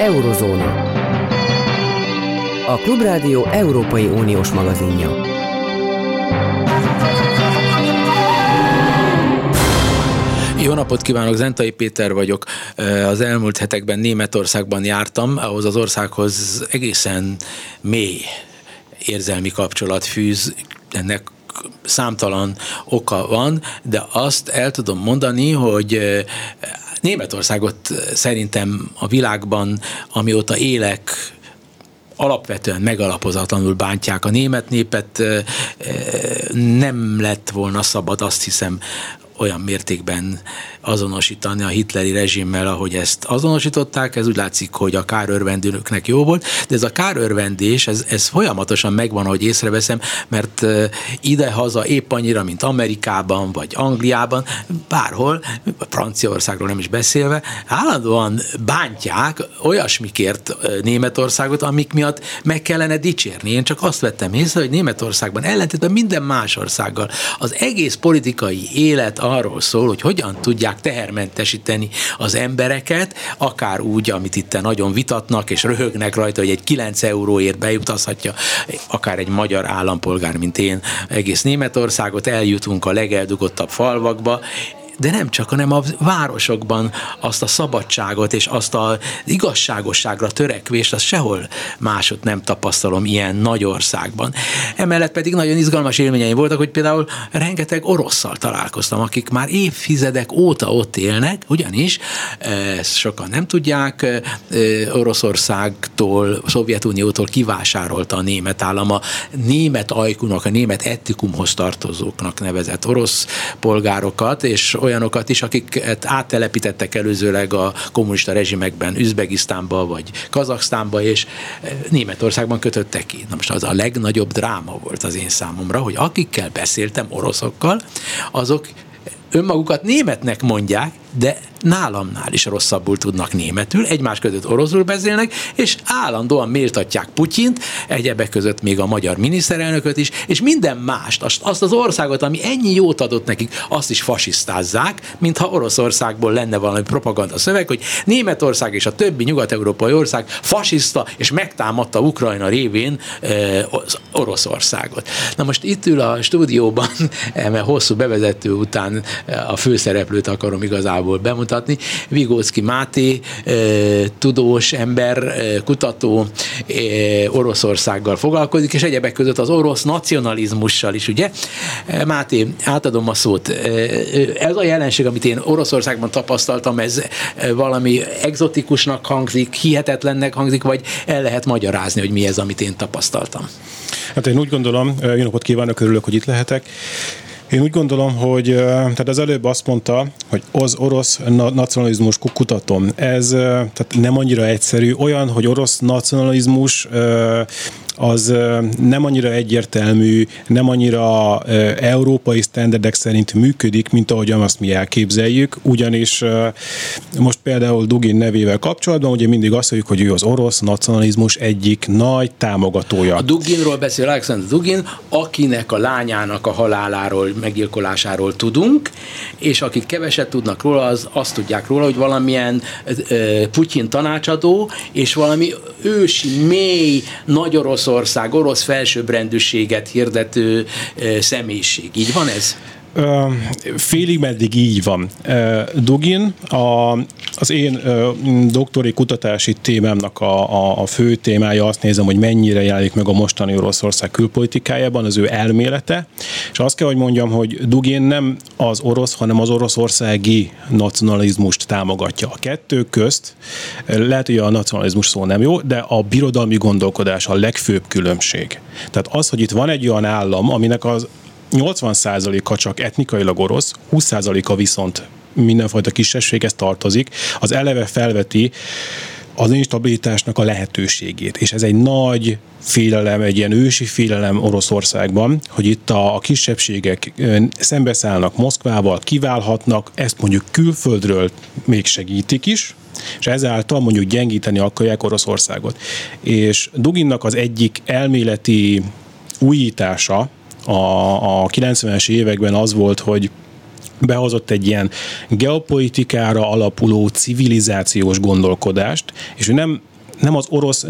Eurozóna. A Klubrádió Európai Uniós magazinja. Jó napot kívánok, Zentai Péter vagyok. Az elmúlt hetekben Németországban jártam, ahhoz az országhoz egészen mély érzelmi kapcsolat fűz, ennek számtalan oka van, de azt el tudom mondani, hogy Németországot szerintem a világban, amióta élek, alapvetően megalapozatlanul bántják a német népet, nem lett volna szabad azt hiszem olyan mértékben azonosítani a hitleri rezsimmel, ahogy ezt azonosították. Ez úgy látszik, hogy a kárörvendőnöknek jó volt, de ez a kárörvendés, ez, ez folyamatosan megvan, ahogy észreveszem, mert ide-haza épp annyira, mint Amerikában, vagy Angliában, bárhol, Franciaországról nem is beszélve, állandóan bántják olyasmikért Németországot, amik miatt meg kellene dicsérni. Én csak azt vettem észre, hogy Németországban ellentétben minden más országgal az egész politikai élet arról szól, hogy hogyan tudják tehermentesíteni az embereket, akár úgy, amit itt nagyon vitatnak, és röhögnek rajta, hogy egy 9 euróért bejutazhatja akár egy magyar állampolgár, mint én, egész Németországot, eljutunk a legeldugottabb falvakba, de nem csak, hanem a városokban azt a szabadságot és azt az igazságosságra törekvést, azt sehol másod nem tapasztalom ilyen nagy országban. Emellett pedig nagyon izgalmas élményeim voltak, hogy például rengeteg orosszal találkoztam, akik már évtizedek óta ott élnek, ugyanis ezt sokan nem tudják, Oroszországtól, Szovjetuniótól kivásárolta a német állam a német ajkunak, a német etnikumhoz tartozóknak nevezett orosz polgárokat, és olyanokat is, akiket áttelepítettek előzőleg a kommunista rezsimekben, Üzbegisztánba vagy Kazaksztánba, és eh, Németországban kötöttek ki. Na most az a legnagyobb dráma volt az én számomra, hogy akikkel beszéltem, oroszokkal, azok önmagukat németnek mondják, de nálamnál is rosszabbul tudnak németül, egymás között oroszul beszélnek, és állandóan méltatják Putyint, egyebek között még a magyar miniszterelnököt is, és minden mást, azt az országot, ami ennyi jót adott nekik, azt is fasisztázzák, mintha Oroszországból lenne valami propaganda szöveg, hogy Németország és a többi nyugat-európai ország fasiszta, és megtámadta Ukrajna révén e, Oroszországot. Na most itt ül a stúdióban, mert hosszú bevezető után a főszereplőt akarom igazából bemutatni, bemutatni. Vigócki Máté, tudós ember, kutató, Oroszországgal foglalkozik, és egyebek között az orosz nacionalizmussal is, ugye? Máté, átadom a szót. Ez a jelenség, amit én Oroszországban tapasztaltam, ez valami egzotikusnak hangzik, hihetetlennek hangzik, vagy el lehet magyarázni, hogy mi ez, amit én tapasztaltam? Hát én úgy gondolom, jó napot kívánok, örülök, hogy itt lehetek. Én úgy gondolom, hogy tehát az előbb azt mondta, hogy az orosz nacionalizmus kutatom. Ez tehát nem annyira egyszerű. Olyan, hogy orosz nacionalizmus az nem annyira egyértelmű, nem annyira európai sztenderdek szerint működik, mint ahogyan azt mi elképzeljük, ugyanis most például Dugin nevével kapcsolatban ugye mindig azt mondjuk, hogy ő az orosz nacionalizmus egyik nagy támogatója. A Duginról beszél Alexander Dugin, akinek a lányának a haláláról, meggyilkolásáról tudunk, és akik keveset tudnak róla, az azt tudják róla, hogy valamilyen Putyin tanácsadó, és valami ősi, mély, nagy orosz Oroszország, orosz felsőbbrendűséget hirdető személyiség. Így van ez? Félig meddig így van. Dugin a, az én doktori kutatási témámnak a, a, a fő témája azt nézem, hogy mennyire jelenik meg a mostani Oroszország külpolitikájában az ő elmélete, és azt kell, hogy mondjam, hogy Dugin nem az orosz, hanem az oroszországi nacionalizmust támogatja. A kettő közt lehet, hogy a nacionalizmus szó nem jó, de a birodalmi gondolkodás a legfőbb különbség. Tehát az, hogy itt van egy olyan állam, aminek az 80%-a csak etnikailag orosz, 20%-a viszont mindenfajta kisebbséghez tartozik, az eleve felveti az instabilitásnak a lehetőségét. És ez egy nagy félelem, egy ilyen ősi félelem Oroszországban, hogy itt a, kisebbségek szembeszállnak Moszkvával, kiválhatnak, ezt mondjuk külföldről még segítik is, és ezáltal mondjuk gyengíteni akarják Oroszországot. És Duginnak az egyik elméleti újítása, a, a 90-es években az volt, hogy behozott egy ilyen geopolitikára alapuló civilizációs gondolkodást, és ő nem nem az orosz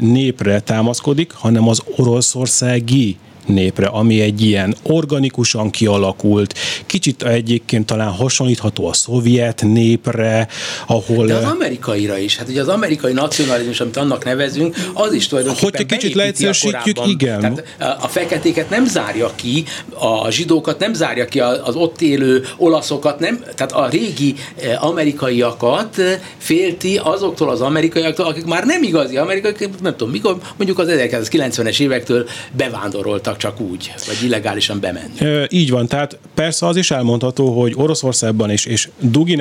népre támaszkodik, hanem az oroszországi népre, ami egy ilyen organikusan kialakult, kicsit egyébként talán hasonlítható a szovjet népre, ahol... De az amerikaira is, hát ugye az amerikai nacionalizmus, amit annak nevezünk, az is tulajdonképpen Hogyha kicsit leegyszerűsítjük, igen. Tehát a feketéket nem zárja ki, a zsidókat nem zárja ki, az ott élő olaszokat nem, tehát a régi amerikaiakat félti azoktól az amerikaiaktól, akik már nem igazi amerikaiak, nem tudom mikor, mondjuk az 1990-es évektől bevándoroltak tudnak csak úgy, vagy illegálisan bemenni. E, így van, tehát persze az is elmondható, hogy Oroszországban is, és Dugin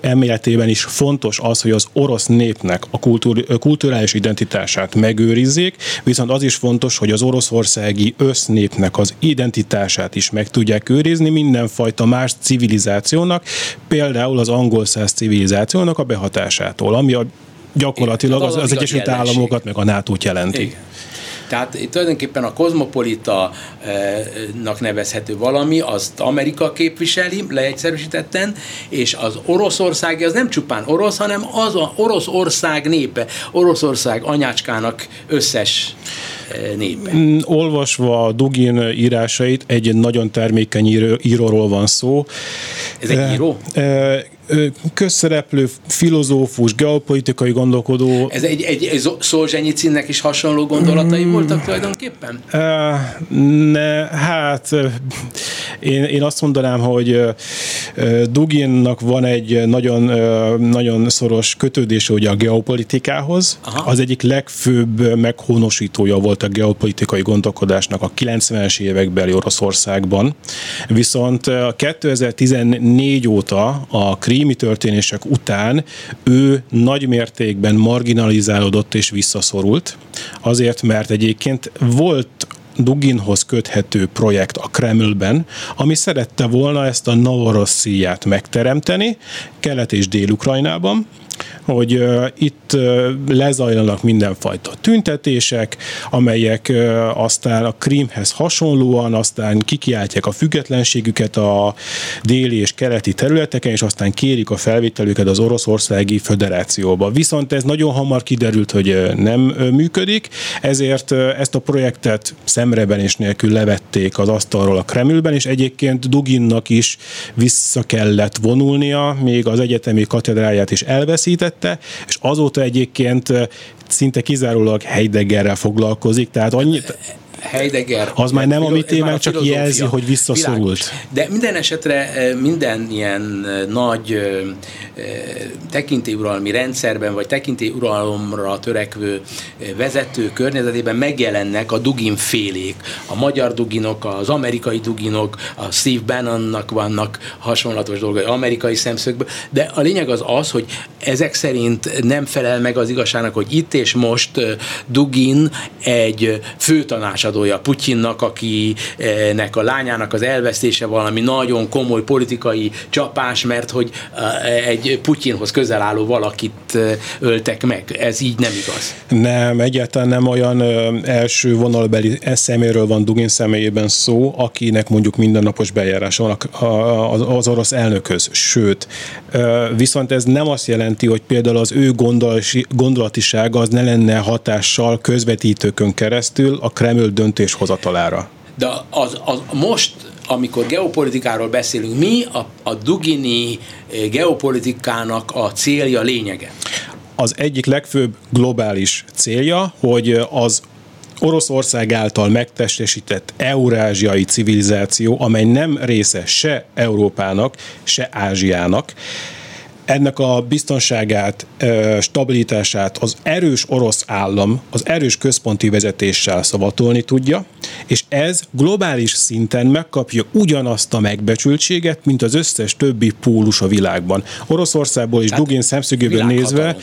elméletében is fontos az, hogy az orosz népnek a kultúr, kulturális identitását megőrizzék, viszont az is fontos, hogy az oroszországi össznépnek az identitását is meg tudják őrizni mindenfajta más civilizációnak, például az angol száz civilizációnak a behatásától, ami a gyakorlatilag az, az Egyesült Államokat meg a NATO-t jelenti. Igen. Tehát itt tulajdonképpen a kozmopolita-nak nevezhető valami, azt Amerika képviseli leegyszerűsítetten, és az Oroszországi az nem csupán orosz, hanem az a Oroszország népe, Oroszország anyácskának összes népe. Mm, olvasva a Dugin írásait, egy nagyon termékeny íróról van szó. Ez egy író? közszereplő, filozófus, geopolitikai gondolkodó. Ez egy, egy, egy Szolzsenyicinnek is hasonló gondolatai mm, voltak tulajdonképpen? Ne, hát én, én azt mondanám, hogy Duginnak van egy nagyon, nagyon szoros kötődése ugye a geopolitikához. Aha. Az egyik legfőbb meghonosítója volt a geopolitikai gondolkodásnak a 90-es évekbeli Oroszországban. Viszont 2014 óta a krími történések után ő nagy mértékben marginalizálódott és visszaszorult, azért mert egyébként volt Duginhoz köthető projekt a Kremlben, ami szerette volna ezt a Novorossziát megteremteni, Kelet- és Dél-Ukrajnában, hogy uh, itt uh, lezajlanak mindenfajta tüntetések, amelyek uh, aztán a Krímhez hasonlóan aztán kikiáltják a függetlenségüket a déli és keleti területeken, és aztán kérik a felvételüket az Oroszországi Föderációba. Viszont ez nagyon hamar kiderült, hogy nem működik, ezért ezt a projektet és nélkül levették az asztalról a Kremlben, és egyébként Duginnak is vissza kellett vonulnia, még az egyetemi katedráját is elveszített, tette, és azóta egyébként szinte kizárólag Heideggerrel foglalkozik, tehát annyit... Heidegger. Az már nem a mi témánk, csak jelzi, hogy visszaszorult. Világos. De minden esetre minden ilyen nagy tekintélyuralmi rendszerben, vagy tekintélyuralomra törekvő vezető környezetében megjelennek a Dugin félék. A magyar Duginok, az amerikai Duginok, a Steve Bannonnak vannak hasonlatos dolgai amerikai szemszögből, de a lényeg az az, hogy ezek szerint nem felel meg az igazságnak, hogy itt és most Dugin egy főtanácsadó tanácsadója Putyinnak, akinek a lányának az elvesztése valami nagyon komoly politikai csapás, mert hogy eh, egy Putyinhoz közel álló valakit eh, öltek meg. Ez így nem igaz. Nem, egyáltalán nem olyan első vonalbeli szeméről van Dugin személyében szó, akinek mondjuk mindennapos bejárás van az orosz elnökhöz. Sőt, viszont ez nem azt jelenti, hogy például az ő gondolatisága az ne lenne hatással közvetítőkön keresztül a Kreml döntéshozatalára. De az, az most amikor geopolitikáról beszélünk, mi a, a Dugini eh, geopolitikának a célja, lényege? Az egyik legfőbb globális célja, hogy az Oroszország által megtestesített eurázsiai civilizáció, amely nem része se Európának, se Ázsiának, ennek a biztonságát, stabilitását az erős orosz állam, az erős központi vezetéssel szavatolni tudja, és ez globális szinten megkapja ugyanazt a megbecsültséget, mint az összes többi pólus a világban. Oroszországból és Dugin szemszögéből nézve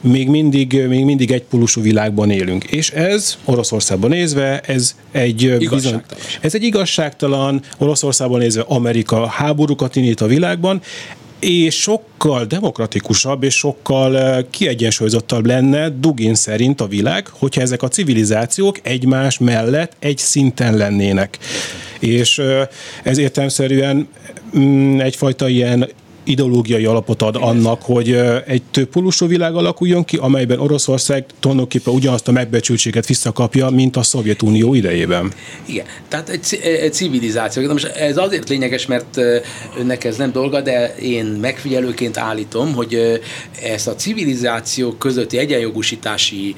még mindig, még mindig egy pólusú világban élünk. És ez Oroszországban nézve, ez egy bizony, ez egy igazságtalan, Oroszországban nézve Amerika háborúkat indít a világban, és sokkal demokratikusabb és sokkal eh, kiegyensúlyozottabb lenne Dugin szerint a világ, hogyha ezek a civilizációk egymás mellett egy szinten lennének. És ez értelmszerűen mm, egyfajta ilyen ideológiai alapot ad annak, hogy egy többpólusú világ alakuljon ki, amelyben Oroszország tulajdonképpen ugyanazt a megbecsültséget visszakapja, mint a Szovjetunió idejében. Igen, tehát egy, egy civilizáció. Na most ez azért lényeges, mert önnek ez nem dolga, de én megfigyelőként állítom, hogy ezt a civilizáció közötti egyenjogosítási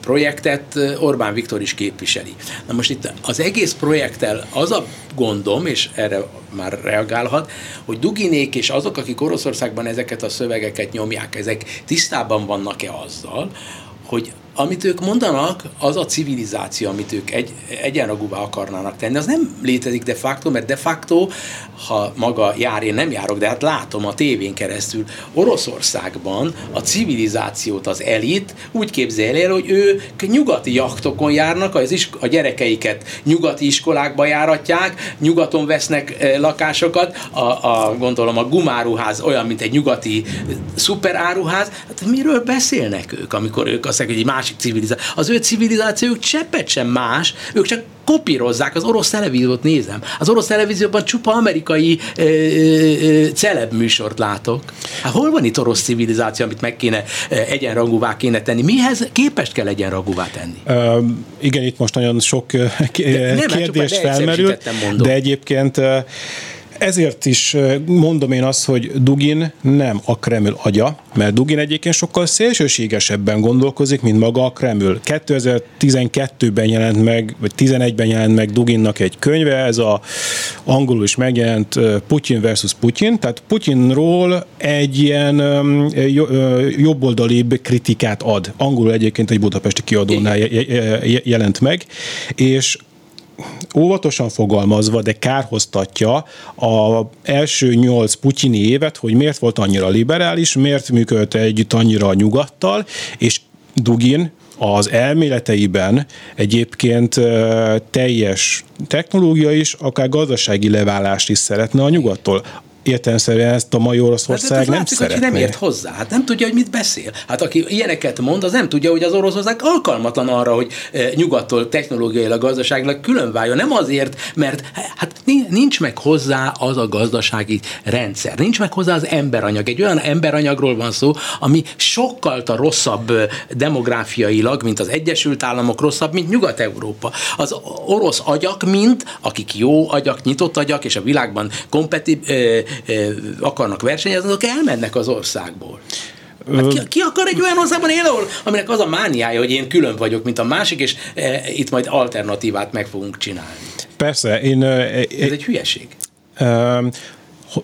projektet Orbán Viktor is képviseli. Na most itt az egész projekttel az a gondom, és erre már reagálhat, hogy Duginék és azok, akik Oroszországban ezeket a szövegeket nyomják, ezek tisztában vannak-e azzal, hogy amit ők mondanak, az a civilizáció, amit ők egy, egyenragúvá akarnának tenni, az nem létezik de facto, mert de facto, ha maga jár, én nem járok, de hát látom a tévén keresztül, Oroszországban a civilizációt az elit úgy képzelje el, hogy ők nyugati jachtokon járnak, az is, a gyerekeiket nyugati iskolákba járatják, nyugaton vesznek e, lakásokat, a, a, gondolom a gumáruház olyan, mint egy nyugati szuperáruház, hát miről beszélnek ők, amikor ők azt mondják, hogy egy másik civilizáció. Az ő civilizációjuk cseppet sem más, ők csak kopírozzák, az orosz televíziót nézem. Az orosz televízióban csupa amerikai ö, ö, celeb műsort látok. Hát hol van itt orosz civilizáció, amit meg kéne egyenrangúvá kéne tenni? Mihez képest kell egyenrangúvá tenni? Ö, igen, itt most nagyon sok kérdés felmerül, de egyébként ezért is mondom én azt, hogy Dugin nem a Kreml agya, mert Dugin egyébként sokkal szélsőségesebben gondolkozik, mint maga a Kreml. 2012-ben jelent meg, vagy 11-ben jelent meg Duginnak egy könyve, ez a angolul is megjelent Putin versus Putin, tehát Putinról egy ilyen jobboldalibb kritikát ad. Angolul egyébként egy budapesti kiadónál jelent meg, és óvatosan fogalmazva, de kárhoztatja a első nyolc putyini évet, hogy miért volt annyira liberális, miért működött együtt annyira a nyugattal, és Dugin az elméleteiben egyébként teljes technológia is, akár gazdasági leválást is szeretne a nyugattól értelemszerűen ezt a mai Oroszország hát, nem látszik, szeretné. Hogy nem ért hozzá, hát nem tudja, hogy mit beszél. Hát aki ilyeneket mond, az nem tudja, hogy az Oroszország alkalmatlan arra, hogy eh, nyugattól technológiailag, gazdaságilag külön váljon. Nem azért, mert hát nincs meg hozzá az a gazdasági rendszer, nincs meg hozzá az emberanyag. Egy olyan emberanyagról van szó, ami sokkal a rosszabb eh, demográfiailag, mint az Egyesült Államok, rosszabb, mint Nyugat-Európa. Az orosz agyak, mint akik jó agyak, nyitott agyak, és a világban kompetib, eh, akarnak versenyezni, azok elmennek az országból. Hát ki, ki akar egy olyan országban élni, ahol, aminek az a mániája, hogy én külön vagyok, mint a másik, és e, itt majd alternatívát meg fogunk csinálni. Persze, én... E, Ez egy hülyeség. E,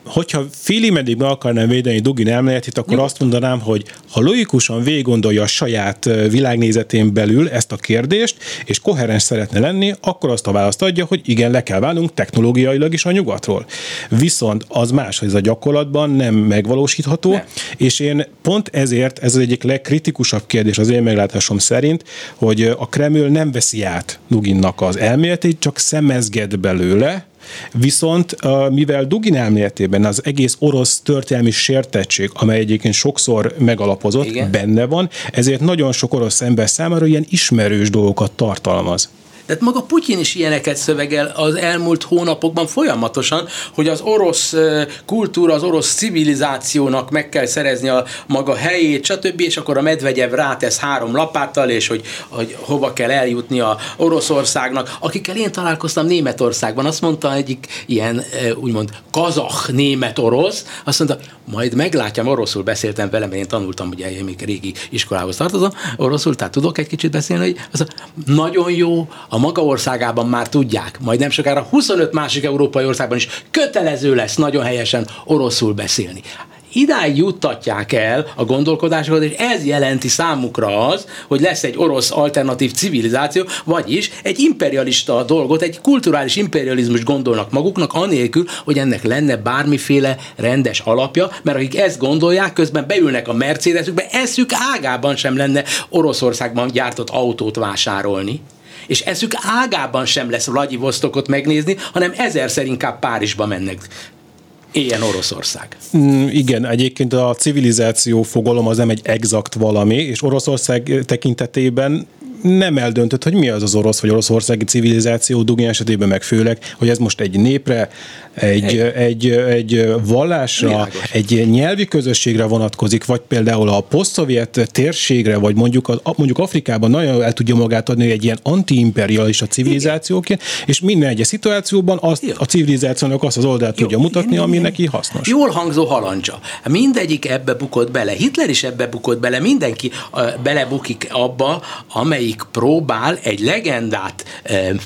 hogyha félig meddig meg akarnám védeni Dugin elméletét, akkor Jó. azt mondanám, hogy ha logikusan végiggondolja a saját világnézetén belül ezt a kérdést, és koherens szeretne lenni, akkor azt a választ adja, hogy igen, le kell válnunk technológiailag is a nyugatról. Viszont az más, hogy ez a gyakorlatban nem megvalósítható, nem. és én pont ezért ez az egyik legkritikusabb kérdés az én meglátásom szerint, hogy a Kreml nem veszi át Duginnak az elméletét, csak szemezget belőle, Viszont mivel Dugin elméletében az egész orosz történelmi sértettség, amely egyébként sokszor megalapozott, Igen. benne van, ezért nagyon sok orosz ember számára ilyen ismerős dolgokat tartalmaz. Tehát maga Putyin is ilyeneket szövegel az elmúlt hónapokban folyamatosan, hogy az orosz kultúra, az orosz civilizációnak meg kell szerezni a maga helyét, stb. És akkor a Medvegyev rátesz három lapáttal, és hogy, hogy hova kell eljutni a Oroszországnak. Akikkel én találkoztam Németországban, azt mondta egyik ilyen úgymond kazach német-orosz, azt mondta, majd meglátjam, oroszul beszéltem vele, mert én tanultam, ugye én még régi iskolához tartozom, oroszul, tehát tudok egy kicsit beszélni, hogy az nagyon jó, a maga országában már tudják, majd nem sokára 25 másik európai országban is kötelező lesz nagyon helyesen oroszul beszélni. Idáig juttatják el a gondolkodásokat, és ez jelenti számukra az, hogy lesz egy orosz alternatív civilizáció, vagyis egy imperialista dolgot, egy kulturális imperializmus gondolnak maguknak, anélkül, hogy ennek lenne bármiféle rendes alapja, mert akik ezt gondolják, közben beülnek a Mercedesükbe, eszük ágában sem lenne Oroszországban gyártott autót vásárolni és eszük ágában sem lesz Vladivostokot megnézni, hanem ezerszer inkább Párizsba mennek Ilyen Oroszország. Mm, igen, egyébként a civilizáció fogalom az nem egy exakt valami, és Oroszország tekintetében nem eldöntött, hogy mi az az orosz vagy oroszországi civilizáció, Dugin esetében meg főleg, hogy ez most egy népre, egy, egy, egy, egy vallásra, Világos. egy nyelvi közösségre vonatkozik, vagy például a posztszovjet térségre, vagy mondjuk, a, mondjuk Afrikában nagyon el tudja magát adni egy ilyen antiimperialista civilizációként, és minden egyes szituációban azt, a civilizációnak azt az oldalt Jó, tudja mutatni, ami neki hasznos. Jól hangzó halancsa. Mindegyik ebbe bukott bele. Hitler is ebbe bukott bele. Mindenki belebukik abba, amelyik próbál egy legendát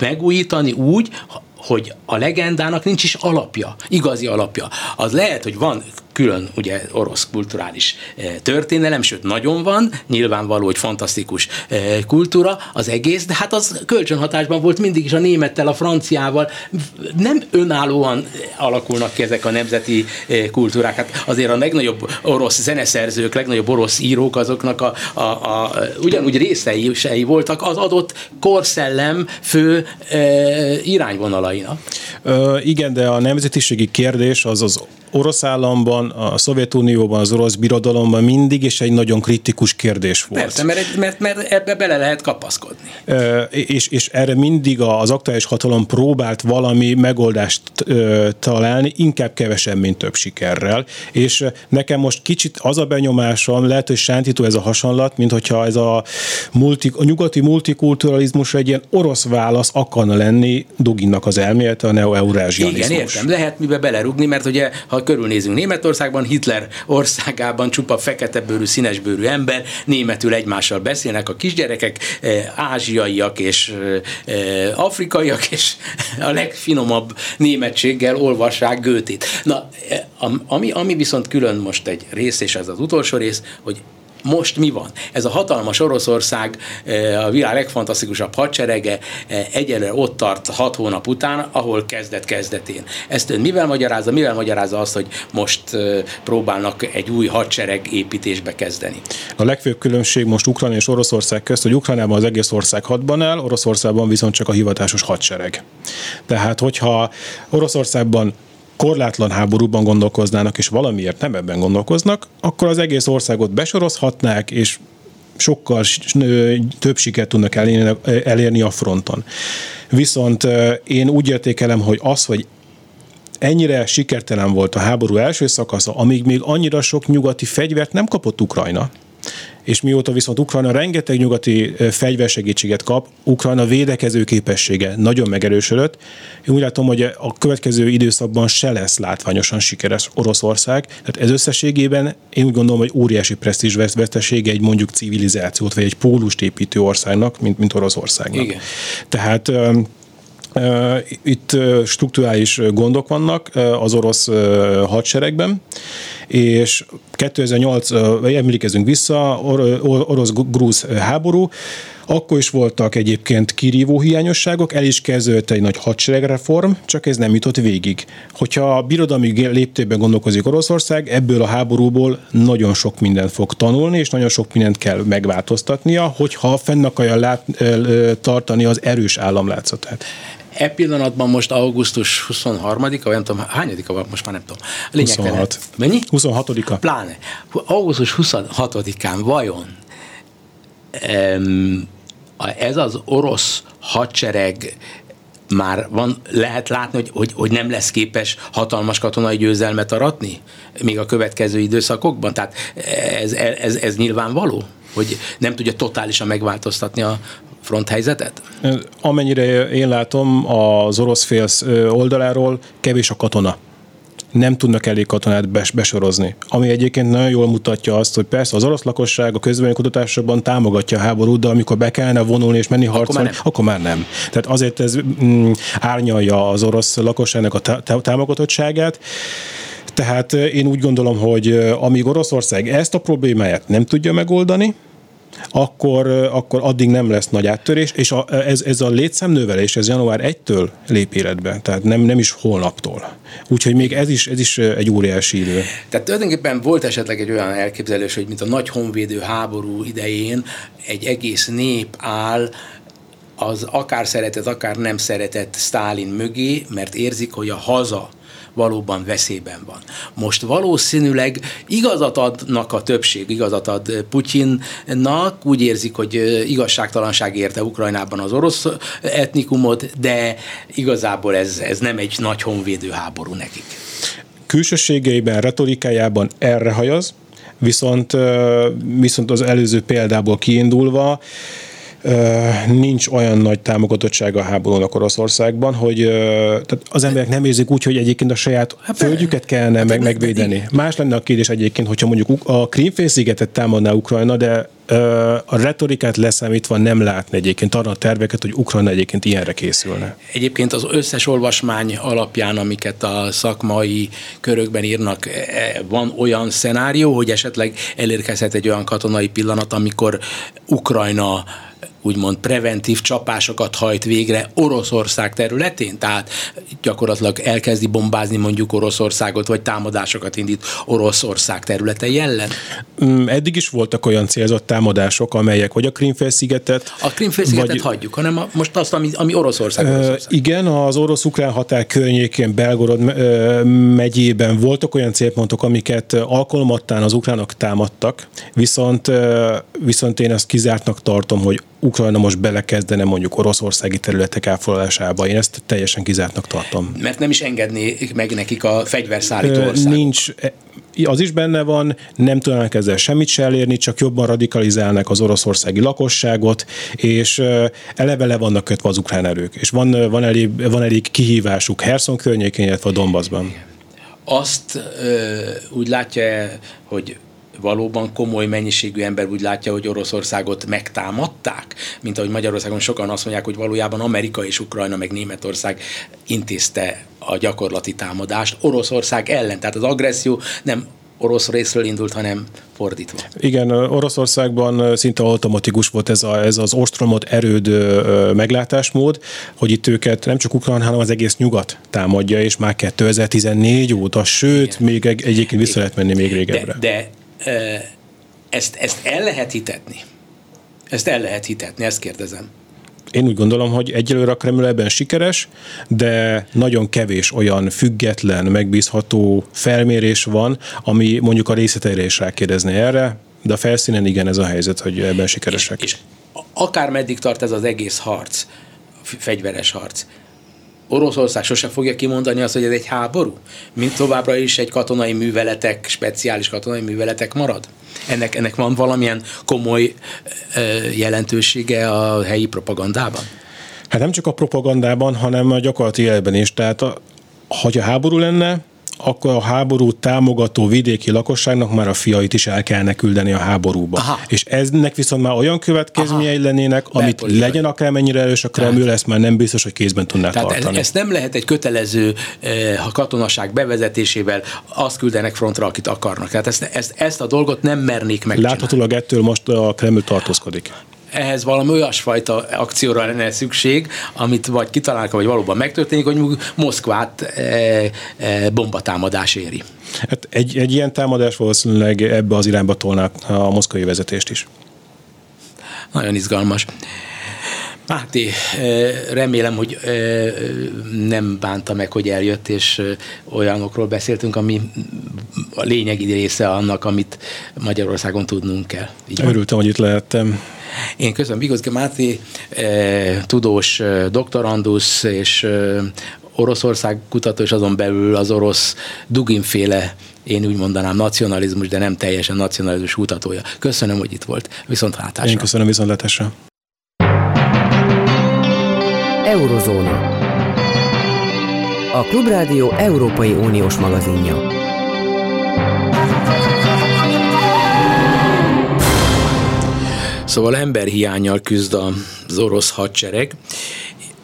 megújítani úgy, hogy a legendának nincs is alapja, igazi alapja. Az lehet, hogy van külön ugye orosz kulturális eh, történelem, sőt nagyon van, nyilvánvaló, hogy fantasztikus eh, kultúra az egész, de hát az kölcsönhatásban volt mindig is a némettel, a franciával, nem önállóan alakulnak ki ezek a nemzeti eh, kultúrák. Hát azért a legnagyobb orosz zeneszerzők, legnagyobb orosz írók azoknak a, a, a ugyanúgy részei voltak az adott korszellem fő e, irányvonalainak. Ö, igen, de a nemzetiségi kérdés az az orosz államban, a Szovjetunióban, az orosz birodalomban mindig is egy nagyon kritikus kérdés volt. Persze, mert, mert, mert ebbe bele lehet kapaszkodni. E, és, és erre mindig az aktuális hatalom próbált valami megoldást e, találni, inkább kevesebb, mint több sikerrel. És nekem most kicsit az a benyomásom, lehet, hogy sántító ez a hasonlat, mint hogyha ez a, multi, a nyugati multikulturalizmus egy ilyen orosz válasz akarna lenni Duginnak az elmélete, a neo-eurázsianizmus. Igen, értem, lehet mibe belerugni, mert ugye, ha körülnézünk Németországban, Hitler országában csupa feketebőrű, színesbőrű ember, németül egymással beszélnek a kisgyerekek, eh, ázsiaiak és eh, eh, afrikaiak, és a legfinomabb németséggel olvassák Gőtét. Na, ami, ami viszont külön most egy rész, és ez az utolsó rész, hogy most mi van? Ez a hatalmas Oroszország, eh, a világ legfantasztikusabb hadserege eh, egyenlőre ott tart hat hónap után, ahol kezdett kezdetén. Ezt ön mivel magyarázza? Mivel magyarázza azt, hogy most eh, próbálnak egy új hadsereg építésbe kezdeni? A legfőbb különbség most Ukrajna és Oroszország közt, hogy Ukrajnában az egész ország hadban áll, Oroszországban viszont csak a hivatásos hadsereg. Tehát, hogyha Oroszországban korlátlan háborúban gondolkoznának, és valamiért nem ebben gondolkoznak, akkor az egész országot besorozhatnák, és sokkal több sikert tudnak elérni, elérni a fronton. Viszont én úgy értékelem, hogy az, hogy ennyire sikertelen volt a háború első szakasza, amíg még annyira sok nyugati fegyvert nem kapott Ukrajna, és mióta viszont Ukrajna rengeteg nyugati fegyversegítséget kap, Ukrajna védekező képessége nagyon megerősödött. Én úgy látom, hogy a következő időszakban se lesz látványosan sikeres Oroszország. Tehát ez összességében én úgy gondolom, hogy óriási presztízs vesztesége egy mondjuk civilizációt, vagy egy pólust építő országnak, mint, mint Oroszországnak. Igen. Tehát itt strukturális gondok vannak az orosz hadseregben, és 2008, emlékezünk vissza, orosz-grúz háború, akkor is voltak egyébként kirívó hiányosságok, el is kezdődött egy nagy hadseregreform, csak ez nem jutott végig. Hogyha a birodalmi léptében gondolkozik Oroszország, ebből a háborúból nagyon sok mindent fog tanulni, és nagyon sok mindent kell megváltoztatnia, hogyha fenn akarja lát, tartani az erős államlátszatát. E pillanatban most augusztus 23-a, vagy nem tudom, hányadika van, most már nem tudom. Lényeg 26. Mennyi? 26-a. Pláne. Augusztus 26-án vajon ez az orosz hadsereg már van, lehet látni, hogy, hogy, hogy nem lesz képes hatalmas katonai győzelmet aratni, még a következő időszakokban? Tehát ez, ez, ez nyilvánvaló, hogy nem tudja totálisan megváltoztatni a front helyzetet? Amennyire én látom, az orosz fél oldaláról kevés a katona nem tudnak elég katonát bes- besorozni. Ami egyébként nagyon jól mutatja azt, hogy persze az orosz lakosság a közvélemény kutatásokban támogatja a háborút, de amikor be kellene vonulni és menni harcolni, akkor, akkor már nem. Tehát azért ez mm, árnyalja az orosz lakosságnak a tá- támogatottságát. Tehát én úgy gondolom, hogy amíg Oroszország ezt a problémáját nem tudja megoldani, akkor, akkor addig nem lesz nagy áttörés, és a, ez, ez a létszámnövelés, ez január 1-től lép életbe, tehát nem, nem is holnaptól. Úgyhogy még ez is, ez is egy óriási idő. Tehát tulajdonképpen volt esetleg egy olyan elképzelés, hogy mint a nagy honvédő háború idején egy egész nép áll az akár szeretett, akár nem szeretett Stálin mögé, mert érzik, hogy a haza valóban veszélyben van. Most valószínűleg igazat adnak a többség, igazat ad Putyinnak, úgy érzik, hogy igazságtalanság érte Ukrajnában az orosz etnikumot, de igazából ez, ez nem egy nagy honvédő háború nekik. Külsőségeiben, retorikájában erre hajaz, viszont, viszont az előző példából kiindulva nincs olyan nagy támogatottsága a háborúnak Oroszországban, hogy tehát az emberek nem érzik úgy, hogy egyébként a saját hát, földjüket kellene hát, meg, megvédeni. Más lenne a kérdés egyébként, hogyha mondjuk a Krímfélszigetet támadná Ukrajna, de a retorikát leszámítva nem látni egyébként arra a terveket, hogy Ukrajna egyébként ilyenre készülne. Egyébként az összes olvasmány alapján, amiket a szakmai körökben írnak, e, van olyan szenárió, hogy esetleg elérkezhet egy olyan katonai pillanat, amikor Ukrajna úgymond preventív csapásokat hajt végre Oroszország területén, tehát gyakorlatilag elkezdi bombázni mondjuk Oroszországot, vagy támadásokat indít Oroszország területei ellen? Mm, eddig is voltak olyan célzott támadások, amelyek vagy a Krimfélszigetet... A Krimfélszigetet vagy... hagyjuk, hanem a, most azt, ami, ami Oroszország, Oroszország. Igen, az orosz-ukrán határ környékén, Belgorod megyében voltak olyan célpontok, amiket alkalomattán az ukránok támadtak, viszont, viszont én ezt kizártnak tartom, hogy Ukrajna most belekezdene mondjuk oroszországi területek elfoglalásába. Én ezt teljesen kizártnak tartom. Mert nem is engednék meg nekik a fegyverszállító országok. Nincs, e, az is benne van, nem tudnak ezzel semmit se elérni, csak jobban radikalizálnak az oroszországi lakosságot, és eleve le vannak kötve az ukrán erők. És van, van, elég, van elég kihívásuk Herson környékén, illetve a Donbassban. Azt ö, úgy látja, hogy valóban komoly mennyiségű ember úgy látja, hogy Oroszországot megtámadták, mint ahogy Magyarországon sokan azt mondják, hogy valójában Amerika és Ukrajna meg Németország intézte a gyakorlati támadást Oroszország ellen. Tehát az agresszió nem orosz részről indult, hanem fordítva. Igen, Oroszországban szinte automatikus volt ez, a, ez az ostromot erődő meglátásmód, hogy itt őket nem csak Ukrajna, hanem az egész nyugat támadja, és már 2014 óta, sőt, Igen. még egy, egyébként vissza lehet menni még régebbre. De, de ezt, ezt el lehet hitetni? Ezt el lehet hitetni, ezt kérdezem. Én úgy gondolom, hogy egyelőre a Kreml ebben sikeres, de nagyon kevés olyan független, megbízható felmérés van, ami mondjuk a részleteire is rákérdezne erre, de a felszínen igen ez a helyzet, hogy ebben sikeresek. És, és akár meddig tart ez az egész harc, fegyveres harc, Oroszország sose fogja kimondani azt, hogy ez egy háború, mint továbbra is egy katonai műveletek, speciális katonai műveletek marad? Ennek, ennek van valamilyen komoly jelentősége a helyi propagandában? Hát nem csak a propagandában, hanem a gyakorlati életben is. Tehát a, ha háború lenne, akkor a háború támogató vidéki lakosságnak már a fiait is el kellene küldeni a háborúba. Aha. És eznek viszont már olyan következményei Aha. lennének, amit Belpolitikai. legyen akármennyire erős a Kreml, ezt már nem biztos, hogy kézben tudnák Tehát tartani. Ezt nem lehet egy kötelező eh, katonaság bevezetésével azt küldenek frontra, akit akarnak. Tehát ezt, ezt, ezt a dolgot nem mernék meg. Láthatólag ettől most a Kreml tartózkodik ehhez valami olyasfajta akcióra lenne szükség, amit vagy kitalálnak, vagy valóban megtörténik, hogy Moszkvát e, e, bombatámadás éri. Hát egy, egy ilyen támadás valószínűleg ebbe az irányba tolná a moszkvai vezetést is. Nagyon izgalmas. Máté, remélem, hogy nem bánta meg, hogy eljött, és olyanokról beszéltünk, ami a lényegi része annak, amit Magyarországon tudnunk kell. Így Örültem, hogy itt lehettem. Én köszönöm Bigozgi Máté, tudós doktorandusz, és Oroszország kutató, és azon belül az orosz Duginféle én úgy mondanám nacionalizmus, de nem teljesen nacionalizmus kutatója. Köszönöm, hogy itt volt. Viszontlátásra. Én köszönöm, viszontlátásra. Eurozóna. A Klubrádió Európai Uniós magazinja. Szóval emberhiányjal küzd az orosz hadsereg.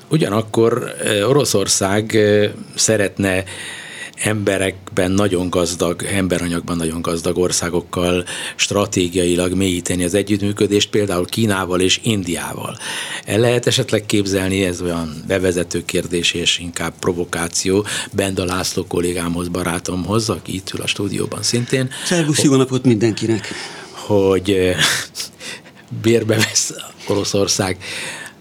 Ugyanakkor eh, Oroszország eh, szeretne emberekben nagyon gazdag, emberanyagban nagyon gazdag országokkal stratégiailag mélyíteni az együttműködést, például Kínával és Indiával. El lehet esetleg képzelni, ez olyan bevezető kérdés és inkább provokáció, Benda László kollégámhoz, barátomhoz, aki itt ül a stúdióban szintén. Szervusz, jó napot mindenkinek! Hogy eh, bérbe vesz Oroszország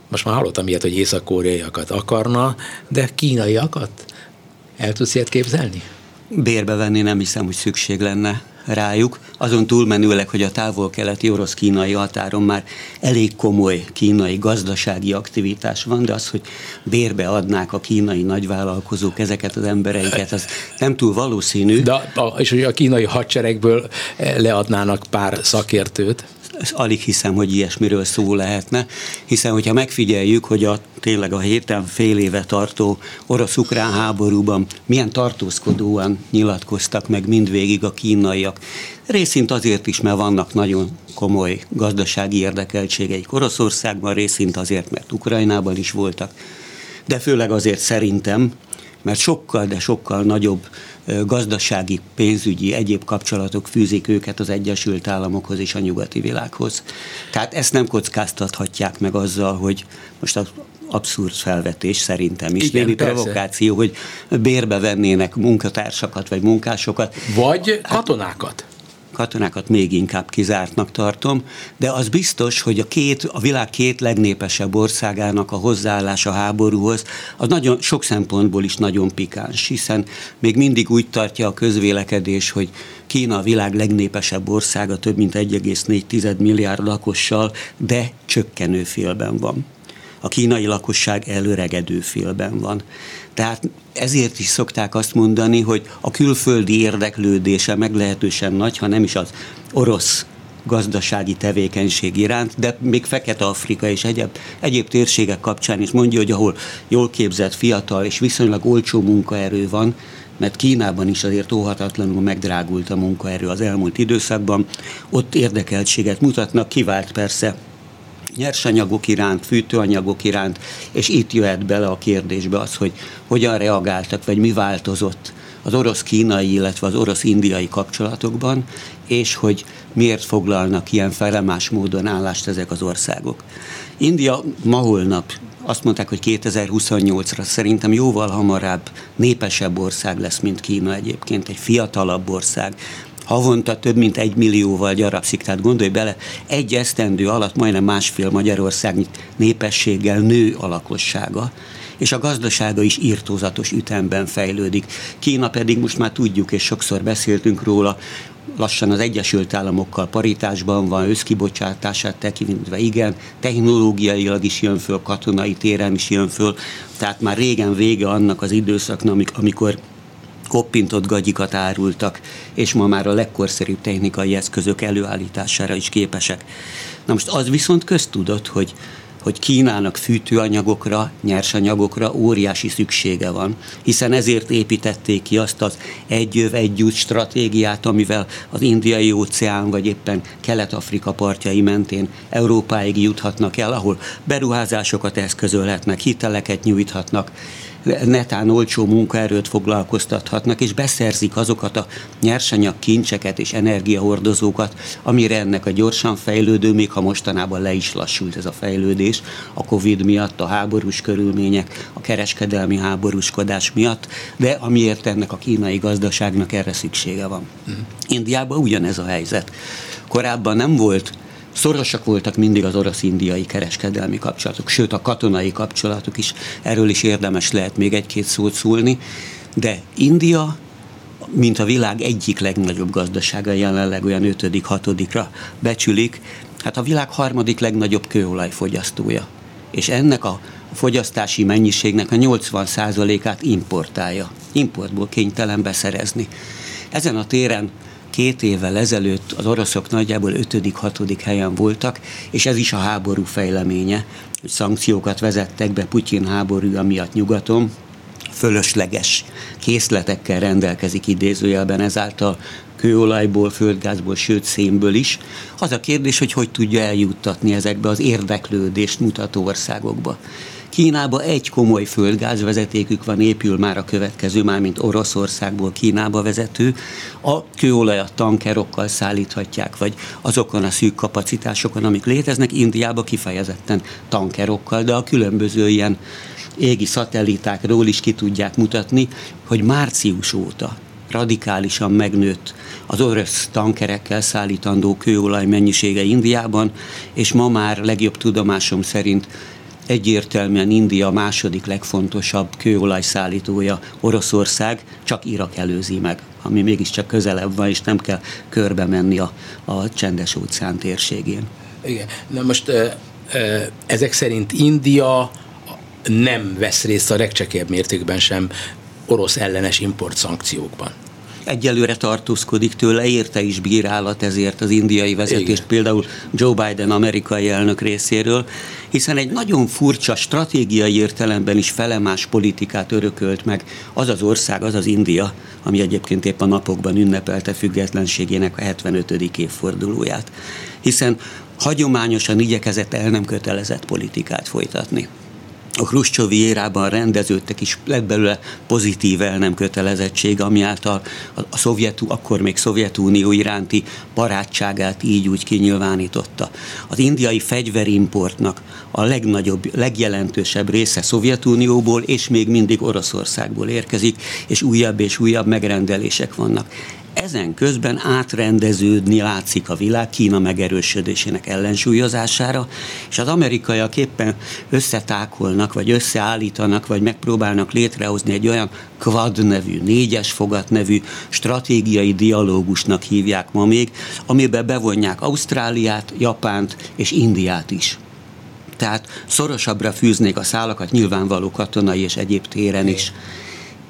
most már hallottam ilyet, hogy észak-koreaiakat akarna, de kínaiakat? El tudsz ilyet képzelni? Bérbe venni nem hiszem, hogy szükség lenne rájuk, azon túlmenőleg, hogy a távol-keleti orosz-kínai határon már elég komoly kínai gazdasági aktivitás van, de az, hogy bérbe adnák a kínai nagyvállalkozók ezeket az embereiket, az nem túl valószínű. De és hogy a kínai hadseregből leadnának pár szakértőt alig hiszem, hogy ilyesmiről szó lehetne, hiszen hogyha megfigyeljük, hogy a tényleg a héten fél éve tartó orosz-ukrán háborúban milyen tartózkodóan nyilatkoztak meg mindvégig a kínaiak. Részint azért is, mert vannak nagyon komoly gazdasági érdekeltségeik Oroszországban, részint azért, mert Ukrajnában is voltak, de főleg azért szerintem, mert sokkal, de sokkal nagyobb gazdasági, pénzügyi, egyéb kapcsolatok fűzik őket az Egyesült Államokhoz és a nyugati világhoz. Tehát ezt nem kockáztathatják meg azzal, hogy most az abszurd felvetés szerintem is, Igen, némi provokáció, hogy bérbe vennének munkatársakat vagy munkásokat. Vagy katonákat katonákat még inkább kizártnak tartom, de az biztos, hogy a, két, a világ két legnépesebb országának a hozzáállása háborúhoz az nagyon, sok szempontból is nagyon pikáns, hiszen még mindig úgy tartja a közvélekedés, hogy Kína a világ legnépesebb országa, több mint 1,4 milliárd lakossal, de csökkenő félben van a kínai lakosság előregedő félben van. Tehát ezért is szokták azt mondani, hogy a külföldi érdeklődése meglehetősen nagy, ha nem is az orosz gazdasági tevékenység iránt, de még Fekete-Afrika és egyéb, egyéb térségek kapcsán is mondja, hogy ahol jól képzett, fiatal és viszonylag olcsó munkaerő van, mert Kínában is azért óhatatlanul megdrágult a munkaerő az elmúlt időszakban, ott érdekeltséget mutatnak, kivált persze nyersanyagok iránt, fűtőanyagok iránt, és itt jöhet bele a kérdésbe az, hogy hogyan reagáltak, vagy mi változott az orosz-kínai, illetve az orosz-indiai kapcsolatokban, és hogy miért foglalnak ilyen felemás módon állást ezek az országok. India ma holnap azt mondták, hogy 2028-ra szerintem jóval hamarabb népesebb ország lesz, mint Kína egyébként, egy fiatalabb ország, havonta több mint egy millióval gyarapszik. Tehát gondolj bele, egy esztendő alatt majdnem másfél Magyarország népességgel nő a lakossága és a gazdasága is írtózatos ütemben fejlődik. Kína pedig most már tudjuk, és sokszor beszéltünk róla, lassan az Egyesült Államokkal paritásban van, összkibocsátását tekintve igen, technológiailag is jön föl, katonai téren is jön föl, tehát már régen vége annak az időszaknak, amikor koppintott gagyikat árultak, és ma már a legkorszerűbb technikai eszközök előállítására is képesek. Na most az viszont köztudott, hogy hogy Kínának fűtőanyagokra, nyersanyagokra óriási szüksége van, hiszen ezért építették ki azt az egyöv együtt stratégiát, amivel az indiai óceán, vagy éppen Kelet-Afrika partjai mentén Európáig juthatnak el, ahol beruházásokat eszközölhetnek, hiteleket nyújthatnak, netán olcsó munkaerőt foglalkoztathatnak, és beszerzik azokat a nyersanyag kincseket és energiahordozókat, amire ennek a gyorsan fejlődő, még ha mostanában le is lassult ez a fejlődés, a Covid miatt, a háborús körülmények, a kereskedelmi háborúskodás miatt, de amiért ennek a kínai gazdaságnak erre szüksége van. Mm. Indiában ugyanez a helyzet. Korábban nem volt Szorosak voltak mindig az orosz-indiai kereskedelmi kapcsolatok, sőt a katonai kapcsolatok is, erről is érdemes lehet még egy-két szót szólni, de India mint a világ egyik legnagyobb gazdasága, jelenleg olyan ötödik, hatodikra becsülik, hát a világ harmadik legnagyobb kőolajfogyasztója. És ennek a fogyasztási mennyiségnek a 80%-át importálja. Importból kénytelen beszerezni. Ezen a téren két évvel ezelőtt az oroszok nagyjából 5.-6. helyen voltak, és ez is a háború fejleménye, hogy szankciókat vezettek be Putyin háborúja miatt nyugaton, fölösleges készletekkel rendelkezik idézőjelben ezáltal kőolajból, földgázból, sőt szénből is. Az a kérdés, hogy hogy tudja eljuttatni ezekbe az érdeklődést mutató országokba. Kínába egy komoly földgázvezetékük van, épül már a következő, már mint Oroszországból Kínába vezető. A kőolajat tankerokkal szállíthatják, vagy azokon a szűk kapacitásokon, amik léteznek, Indiába kifejezetten tankerokkal, de a különböző ilyen égi szatellitákról is ki tudják mutatni, hogy március óta radikálisan megnőtt az orosz tankerekkel szállítandó kőolaj mennyisége Indiában, és ma már legjobb tudomásom szerint egyértelműen India második legfontosabb kőolajszállítója Oroszország, csak Irak előzi meg, ami mégiscsak közelebb van, és nem kell körbe menni a, a csendes óceán térségén. Igen. Na most ezek szerint India nem vesz részt a legcsekélyebb mértékben sem orosz ellenes import szankciókban egyelőre tartózkodik tőle, érte is bírálat ezért az indiai vezetést, Igen. például Joe Biden amerikai elnök részéről, hiszen egy nagyon furcsa stratégiai értelemben is felemás politikát örökölt meg az az ország, az az India, ami egyébként épp a napokban ünnepelte függetlenségének a 75. évfordulóját. Hiszen hagyományosan igyekezett el nem kötelezett politikát folytatni a Kruscsovi érában rendeződtek is, lett belőle pozitív el nem kötelezettség, ami által a, a szovjet, akkor még Szovjetunió iránti barátságát így úgy kinyilvánította. Az indiai fegyverimportnak a legnagyobb, legjelentősebb része Szovjetunióból és még mindig Oroszországból érkezik, és újabb és újabb megrendelések vannak. Ezen közben átrendeződni látszik a világ Kína megerősödésének ellensúlyozására, és az amerikaiak éppen összetákolnak, vagy összeállítanak, vagy megpróbálnak létrehozni egy olyan Quad nevű, négyes fogat nevű stratégiai dialógusnak hívják ma még, amiben bevonják Ausztráliát, Japánt és Indiát is. Tehát szorosabbra fűznék a szálakat nyilvánvaló katonai és egyéb téren is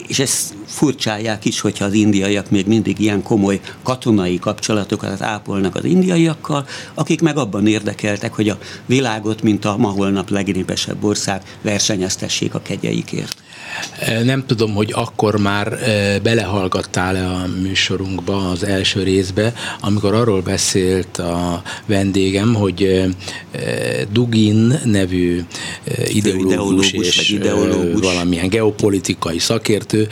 és ezt furcsálják is, hogyha az indiaiak még mindig ilyen komoly katonai kapcsolatokat ápolnak az indiaiakkal, akik meg abban érdekeltek, hogy a világot, mint a ma holnap legnépesebb ország versenyeztessék a kegyeikért. Nem tudom, hogy akkor már belehallgattál-e a műsorunkba, az első részbe, amikor arról beszélt a vendégem, hogy Dugin nevű ideológus, ideológus és ideológus. valamilyen geopolitikai szakértő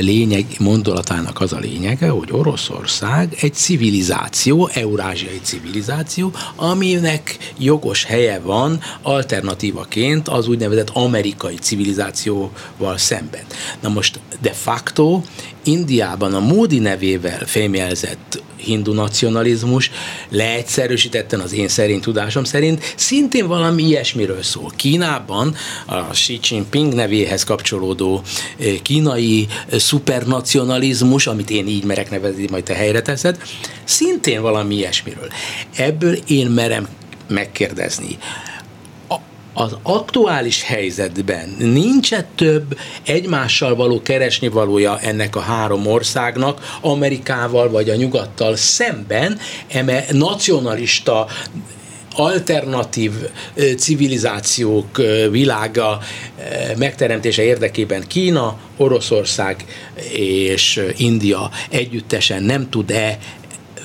lényeg, mondolatának az a lényege, hogy Oroszország egy civilizáció, eurázsiai civilizáció, aminek jogos helye van alternatívaként az úgynevezett amerikai civilizáció val szemben. Na most de facto Indiában a Módi nevével fémjelzett hindu nacionalizmus leegyszerűsítetten az én szerint tudásom szerint szintén valami ilyesmiről szól. Kínában a Xi Jinping nevéhez kapcsolódó eh, kínai eh, szupernacionalizmus, amit én így merek nevezni, majd te helyre teszed, szintén valami ilyesmiről. Ebből én merem megkérdezni az aktuális helyzetben nincs -e több egymással való keresni valója ennek a három országnak, Amerikával vagy a nyugattal szemben, eme nacionalista alternatív civilizációk világa megteremtése érdekében Kína, Oroszország és India együttesen nem tud-e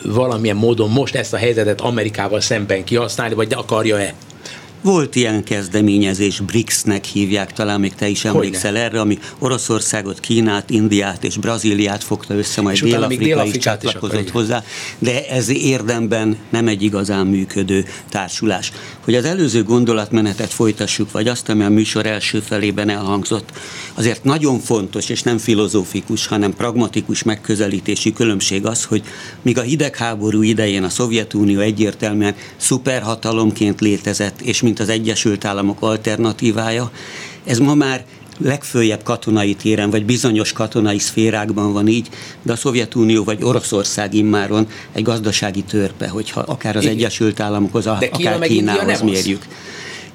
valamilyen módon most ezt a helyzetet Amerikával szemben kihasználni, vagy akarja-e? Volt ilyen kezdeményezés, BRICS-nek hívják, talán még te is emlékszel Hogyne. erre, ami Oroszországot, Kínát, Indiát és Brazíliát fogta össze, majd Dél-Afrika is csatlakozott hozzá, de ez érdemben nem egy igazán működő társulás. Hogy az előző gondolatmenetet folytassuk, vagy azt, ami a műsor első felében elhangzott, azért nagyon fontos, és nem filozófikus, hanem pragmatikus megközelítési különbség az, hogy míg a hidegháború idején a Szovjetunió egyértelműen szuperhatalomként létezett, és mint mint az Egyesült Államok alternatívája. Ez ma már legfőjebb katonai téren, vagy bizonyos katonai szférákban van így, de a Szovjetunió vagy Oroszország immáron egy gazdasági törpe, hogyha akár az Igen. Egyesült Államokhoz, akár Kínához mérjük. Az.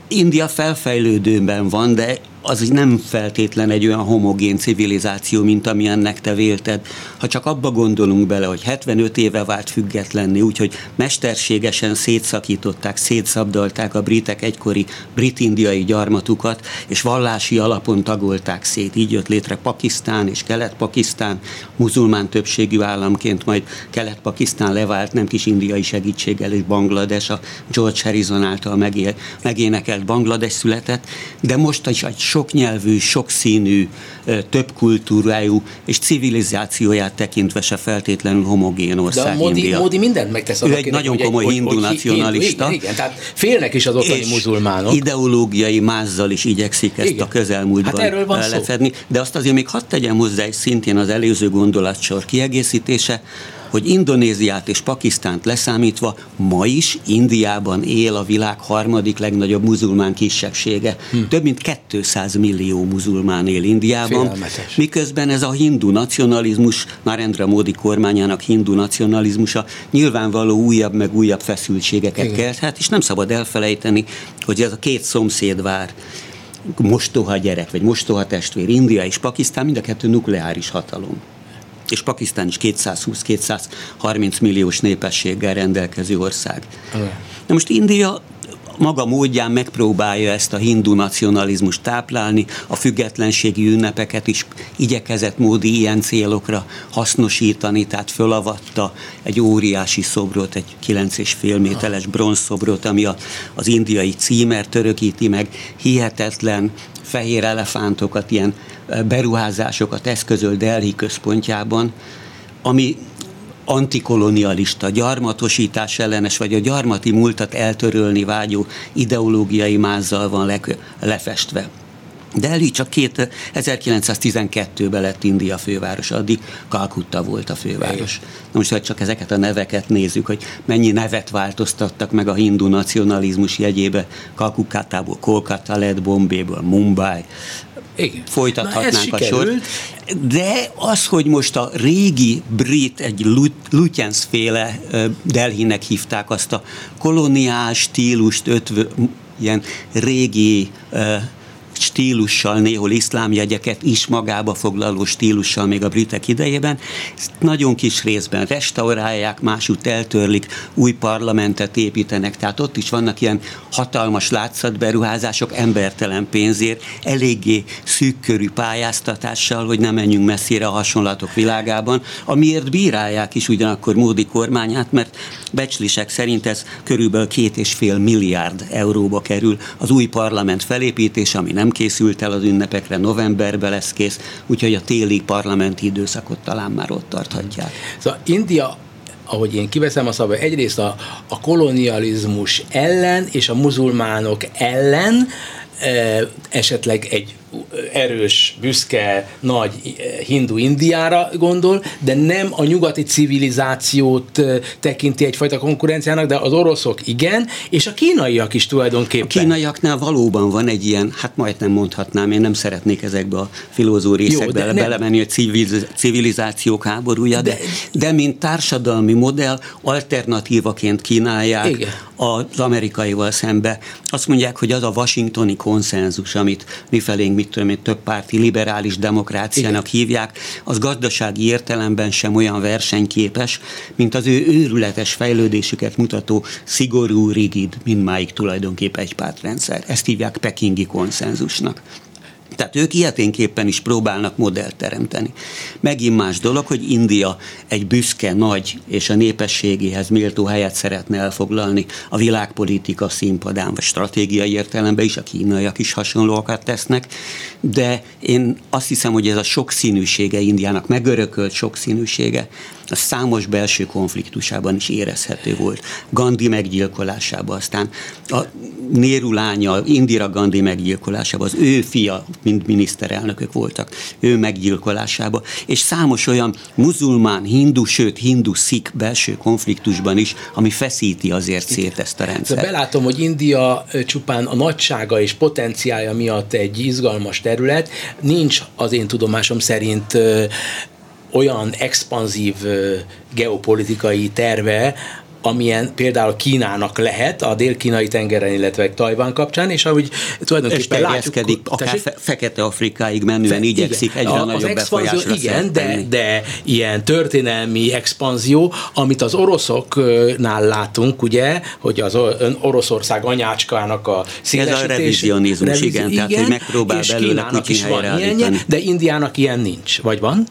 India felfejlődőben van, de az nem feltétlen egy olyan homogén civilizáció, mint amilyennek te vélted. Ha csak abba gondolunk bele, hogy 75 éve vált függetlenni, úgyhogy mesterségesen szétszakították, szétszabdalták a britek egykori brit-indiai gyarmatukat, és vallási alapon tagolták szét. Így jött létre Pakisztán és Kelet-Pakisztán, muzulmán többségű államként, majd Kelet-Pakisztán levált nem kis indiai segítséggel, és Banglades, a George Harrison által megél, megénekelt Banglades született, de most is egy soknyelvű, sokszínű, több kultúrájú és civilizációját tekintve se feltétlenül homogén ország De a Modi, India. Modi mindent megtesz. Ő egy nagyon komoly hogy, hindu nacionalista. Igen, igen, tehát félnek is az ottani muzulmánok. ideológiai mázzal is igyekszik ezt igen. a közelmúltban hát van lefedni. Szó. De azt azért még hadd tegyem hozzá, és szintén az előző gondolatsor kiegészítése, hogy Indonéziát és Pakisztánt leszámítva ma is Indiában él a világ harmadik legnagyobb muzulmán kisebbsége. Hm. Több mint 200 millió muzulmán él Indiában, Félelmetes. miközben ez a hindu nacionalizmus, Narendra Modi kormányának hindu nacionalizmusa nyilvánvaló újabb meg újabb feszültségeket kelthet, és nem szabad elfelejteni, hogy ez a két szomszéd vár mostoha gyerek, vagy mostoha testvér, India és Pakisztán mind a kettő nukleáris hatalom és Pakisztán is 220-230 milliós népességgel rendelkező ország. Na most India maga módján megpróbálja ezt a hindu nacionalizmust táplálni, a függetlenségi ünnepeket is igyekezett módi ilyen célokra hasznosítani, tehát fölavatta egy óriási szobrot, egy 9,5 méteres bronzszobrot, ami a, az indiai címer törökíti meg, hihetetlen fehér elefántokat, ilyen beruházásokat eszközöl Delhi központjában, ami antikolonialista, gyarmatosítás ellenes, vagy a gyarmati múltat eltörölni vágyó ideológiai mázzal van le, lefestve. Delhi csak két, 1912-ben lett India főváros, addig Kalkutta volt a főváros. Na most, hogy csak ezeket a neveket nézzük, hogy mennyi nevet változtattak meg a hindu nacionalizmus jegyébe, Kalkuttából Kolkata lett, Bombéból Mumbai, igen. folytathatnánk a sort. De az, hogy most a régi brit, egy Lutyens féle Delhinek hívták azt a koloniál stílust, ötvö, ilyen régi stílussal, néhol iszlámjegyeket is magába foglaló stílussal még a britek idejében. Ezt nagyon kis részben restaurálják, másút eltörlik, új parlamentet építenek, tehát ott is vannak ilyen hatalmas látszatberuházások embertelen pénzért, eléggé szűkkörű pályáztatással, hogy nem menjünk messzire a hasonlatok világában, amiért bírálják is ugyanakkor Módi kormányát, mert becslések szerint ez körülbelül két és fél milliárd euróba kerül az új parlament felépítése, ami nem készült el az ünnepekre, novemberben lesz kész, úgyhogy a téli parlamenti időszakot talán már ott tarthatják. Szóval India ahogy én kiveszem a szabály, egyrészt a, a kolonializmus ellen és a muzulmánok ellen esetleg egy erős, büszke, nagy hindu Indiára gondol, de nem a nyugati civilizációt tekinti egyfajta konkurenciának, de az oroszok igen, és a kínaiak is tulajdonképpen. A kínaiaknál valóban van egy ilyen, hát majdnem mondhatnám, én nem szeretnék ezekbe a filózó részekbe Jó, belemenni, a civilizációk háborúja, de, de, de mint társadalmi modell alternatívaként kínálják igen. az amerikaival szembe. Azt mondják, hogy az a washingtoni konszenzus, amit mi felénk mit tudom én, több párti liberális demokráciának Igen. hívják, az gazdasági értelemben sem olyan versenyképes, mint az ő őrületes fejlődésüket mutató szigorú, rigid, mindmáig tulajdonképpen egy pártrendszer. Ezt hívják pekingi konszenzusnak. Tehát ők ilyeténképpen is próbálnak modellt teremteni. Megint más dolog, hogy India egy büszke, nagy és a népességéhez méltó helyet szeretne elfoglalni a világpolitika színpadán, vagy stratégiai értelemben is, a kínaiak is hasonlóakat tesznek, de én azt hiszem, hogy ez a sokszínűsége Indiának, megörökölt sokszínűsége, a számos belső konfliktusában is érezhető volt. Gandhi meggyilkolásában, aztán a Néru lánya, Indira Gandhi meggyilkolásában, az ő fia, mind miniszterelnökök voltak, ő meggyilkolásában, és számos olyan muzulmán, hindu, sőt hindu szik belső konfliktusban is, ami feszíti azért szét ezt a rendszert. Belátom, hogy India csupán a nagysága és potenciája miatt egy izgalmas terület, nincs az én tudomásom szerint olyan expanzív geopolitikai terve, amilyen például Kínának lehet a dél-kínai tengeren, illetve Tajván kapcsán, és ahogy tulajdonképpen látjuk... akár fe- Fekete-Afrikáig menően fe, igyekszik egyre a, nagyobb befolyásra Igen, de, de ilyen történelmi expanzió, amit az oroszoknál látunk, ugye, hogy az Oroszország anyácskának a szélesítés... Ez a revizionizmus, revizi- igen, igen, tehát hogy megpróbál belőle Kínának is van ilyenje, de Indiának ilyen nincs, vagy van?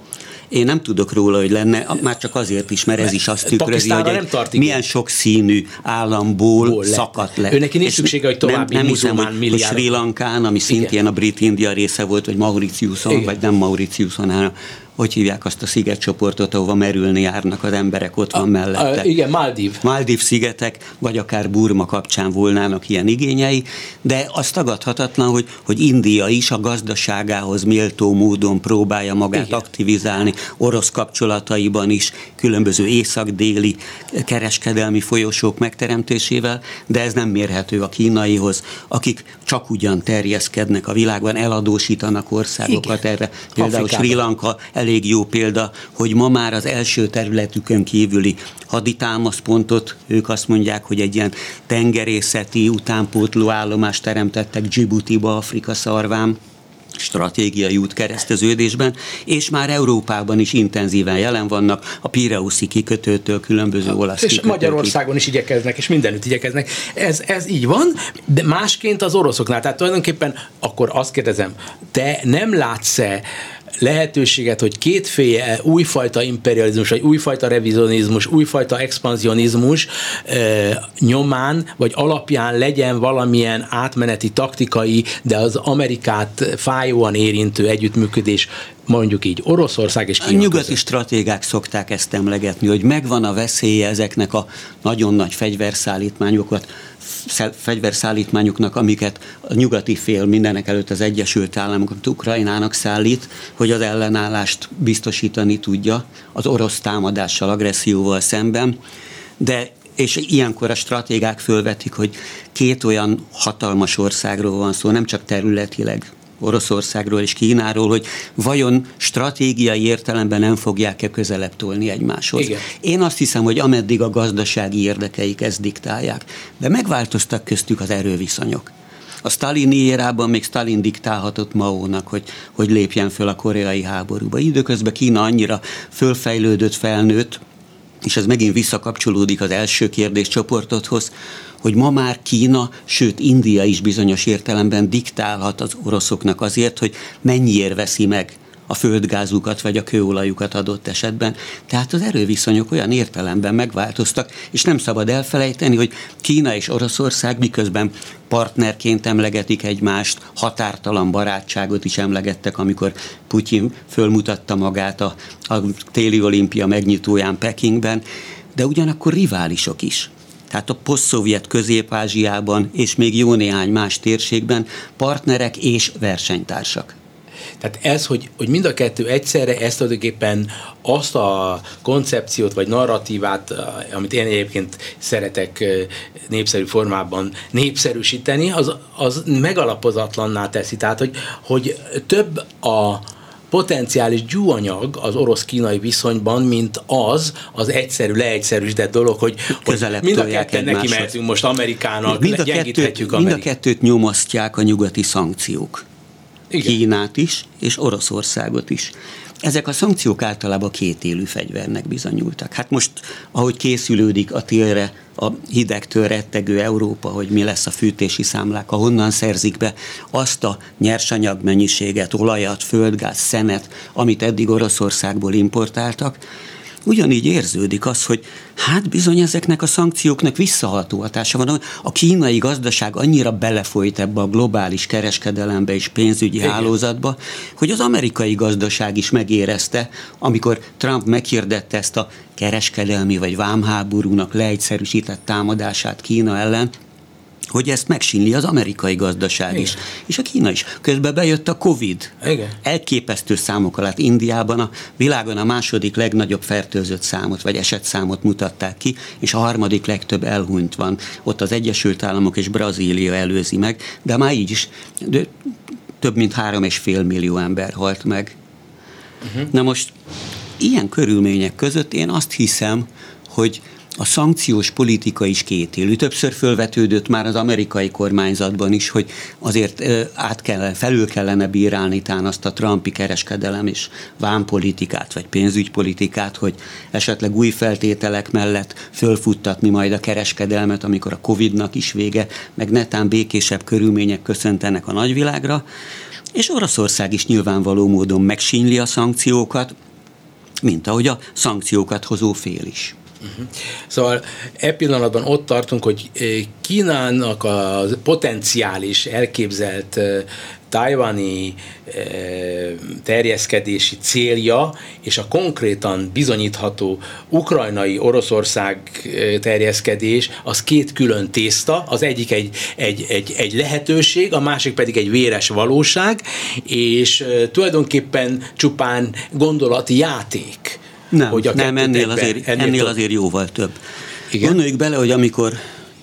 Én nem tudok róla, hogy lenne, már csak azért is, mert ez is azt tükrözi, hogy egy milyen sok színű államból Ból szakadt le. Őnek nincs szüksége, hogy további nem, nem hiszem, hogy, hogy Sri Lankán, ami szintén Igen. a brit India része volt, vagy Mauritiuson, Igen. vagy nem Mauritiuson, hanem hogy hívják azt a szigetcsoportot, ahova merülni járnak az emberek, ott van mellette. A, igen, Maldív. Maldív szigetek, vagy akár Burma kapcsán volnának ilyen igényei, de az tagadhatatlan, hogy, hogy India is a gazdaságához méltó módon próbálja magát igen. aktivizálni, orosz kapcsolataiban is, különböző észak-déli kereskedelmi folyosók megteremtésével, de ez nem mérhető a kínaihoz, akik csak ugyan terjeszkednek a világban, eladósítanak országokat Igen. erre. Például Afrikában. Sri Lanka elég jó példa, hogy ma már az első területükön kívüli haditámaszpontot, ők azt mondják, hogy egy ilyen tengerészeti utánpótló állomást teremtettek Djibouti-ba, Afrika szarván, stratégiai út kereszteződésben, és már Európában is intenzíven jelen vannak, a Pireuszi kikötőtől különböző olasz És kikötőkig. Magyarországon is igyekeznek, és mindenütt igyekeznek. Ez, ez így van, de másként az oroszoknál. Tehát tulajdonképpen akkor azt kérdezem, te nem látsz-e lehetőséget, hogy kétféle újfajta imperializmus, vagy újfajta revizionizmus, újfajta expanzionizmus e, nyomán, vagy alapján legyen valamilyen átmeneti taktikai, de az Amerikát fájóan érintő együttműködés mondjuk így Oroszország és Kína A nyugati között. stratégák szokták ezt emlegetni, hogy megvan a veszélye ezeknek a nagyon nagy fegyverszállítmányokat, fegyverszállítmányoknak, amiket a nyugati fél mindenek előtt az Egyesült Államok Ukrajnának szállít, hogy az ellenállást biztosítani tudja az orosz támadással, agresszióval szemben. De és ilyenkor a stratégák fölvetik, hogy két olyan hatalmas országról van szó, nem csak területileg, Oroszországról és Kínáról, hogy vajon stratégiai értelemben nem fogják-e közelebb tolni egymáshoz. Igen. Én azt hiszem, hogy ameddig a gazdasági érdekeik ezt diktálják, de megváltoztak köztük az erőviszonyok. A Stalini érában még Stalin diktálhatott Maónak, hogy, hogy lépjen föl a koreai háborúba. Időközben Kína annyira fölfejlődött, felnőtt, és ez megint visszakapcsolódik az első kérdéscsoportodhoz, hogy ma már Kína, sőt India is bizonyos értelemben diktálhat az oroszoknak azért, hogy mennyiért veszi meg a földgázukat vagy a kőolajukat adott esetben. Tehát az erőviszonyok olyan értelemben megváltoztak, és nem szabad elfelejteni, hogy Kína és Oroszország miközben partnerként emlegetik egymást, határtalan barátságot is emlegettek, amikor Putyin fölmutatta magát a, a téli olimpia megnyitóján Pekingben, de ugyanakkor riválisok is tehát a poszt-szovjet Közép-Ázsiában és még jó néhány más térségben partnerek és versenytársak. Tehát ez, hogy, hogy mind a kettő egyszerre ezt tulajdonképpen azt a koncepciót vagy narratívát, amit én egyébként szeretek népszerű formában népszerűsíteni, az, az megalapozatlanná teszi. Tehát, hogy, hogy több a, potenciális gyúanyag az orosz-kínai viszonyban, mint az az egyszerű, leegyszerűsített dolog, hogy, hogy mind a ketten neki mehetünk most Amerikának, mind a kettőt. Mind a kettőt nyomasztják a nyugati szankciók. Igen. Kínát is, és Oroszországot is. Ezek a szankciók általában kétélű fegyvernek bizonyultak. Hát most, ahogy készülődik a télre a hidegtől rettegő Európa, hogy mi lesz a fűtési számlák, ahonnan szerzik be azt a nyersanyag mennyiséget, olajat, földgáz, szenet, amit eddig Oroszországból importáltak, ugyanígy érződik az, hogy hát bizony ezeknek a szankcióknak visszaható hatása van. A kínai gazdaság annyira belefolyt ebbe a globális kereskedelembe és pénzügyi Igen. hálózatba, hogy az amerikai gazdaság is megérezte, amikor Trump meghirdette ezt a kereskedelmi vagy vámháborúnak leegyszerűsített támadását Kína ellen, hogy ezt megsínli az amerikai gazdaság Igen. is, és a Kína is. Közben bejött a Covid. Igen. Elképesztő számok alatt Indiában a világon a második legnagyobb fertőzött számot, vagy esetszámot mutatták ki, és a harmadik legtöbb elhunyt van. Ott az Egyesült Államok és Brazília előzi meg, de már így is de több mint három és fél millió ember halt meg. Uh-huh. Na most ilyen körülmények között én azt hiszem, hogy a szankciós politika is kétélű. Többször fölvetődött már az amerikai kormányzatban is, hogy azért át kellene, felül kellene bírálni tán azt a Trumpi kereskedelem és vámpolitikát, vagy pénzügypolitikát, hogy esetleg új feltételek mellett fölfuttatni majd a kereskedelmet, amikor a Covid-nak is vége, meg netán békésebb körülmények köszöntenek a nagyvilágra. És Oroszország is nyilvánvaló módon megsínli a szankciókat, mint ahogy a szankciókat hozó fél is. Uh-huh. Szóval e pillanatban ott tartunk, hogy Kínának a potenciális elképzelt tajvani terjeszkedési célja és a konkrétan bizonyítható ukrajnai Oroszország terjeszkedés az két külön tészta, az egyik egy, egy, egy, egy lehetőség, a másik pedig egy véres valóság, és tulajdonképpen csupán gondolati játék. Nem, hogy a nem ennél, azért, ennél, ennél azért jóval több. Igen? Gondoljuk bele, hogy amikor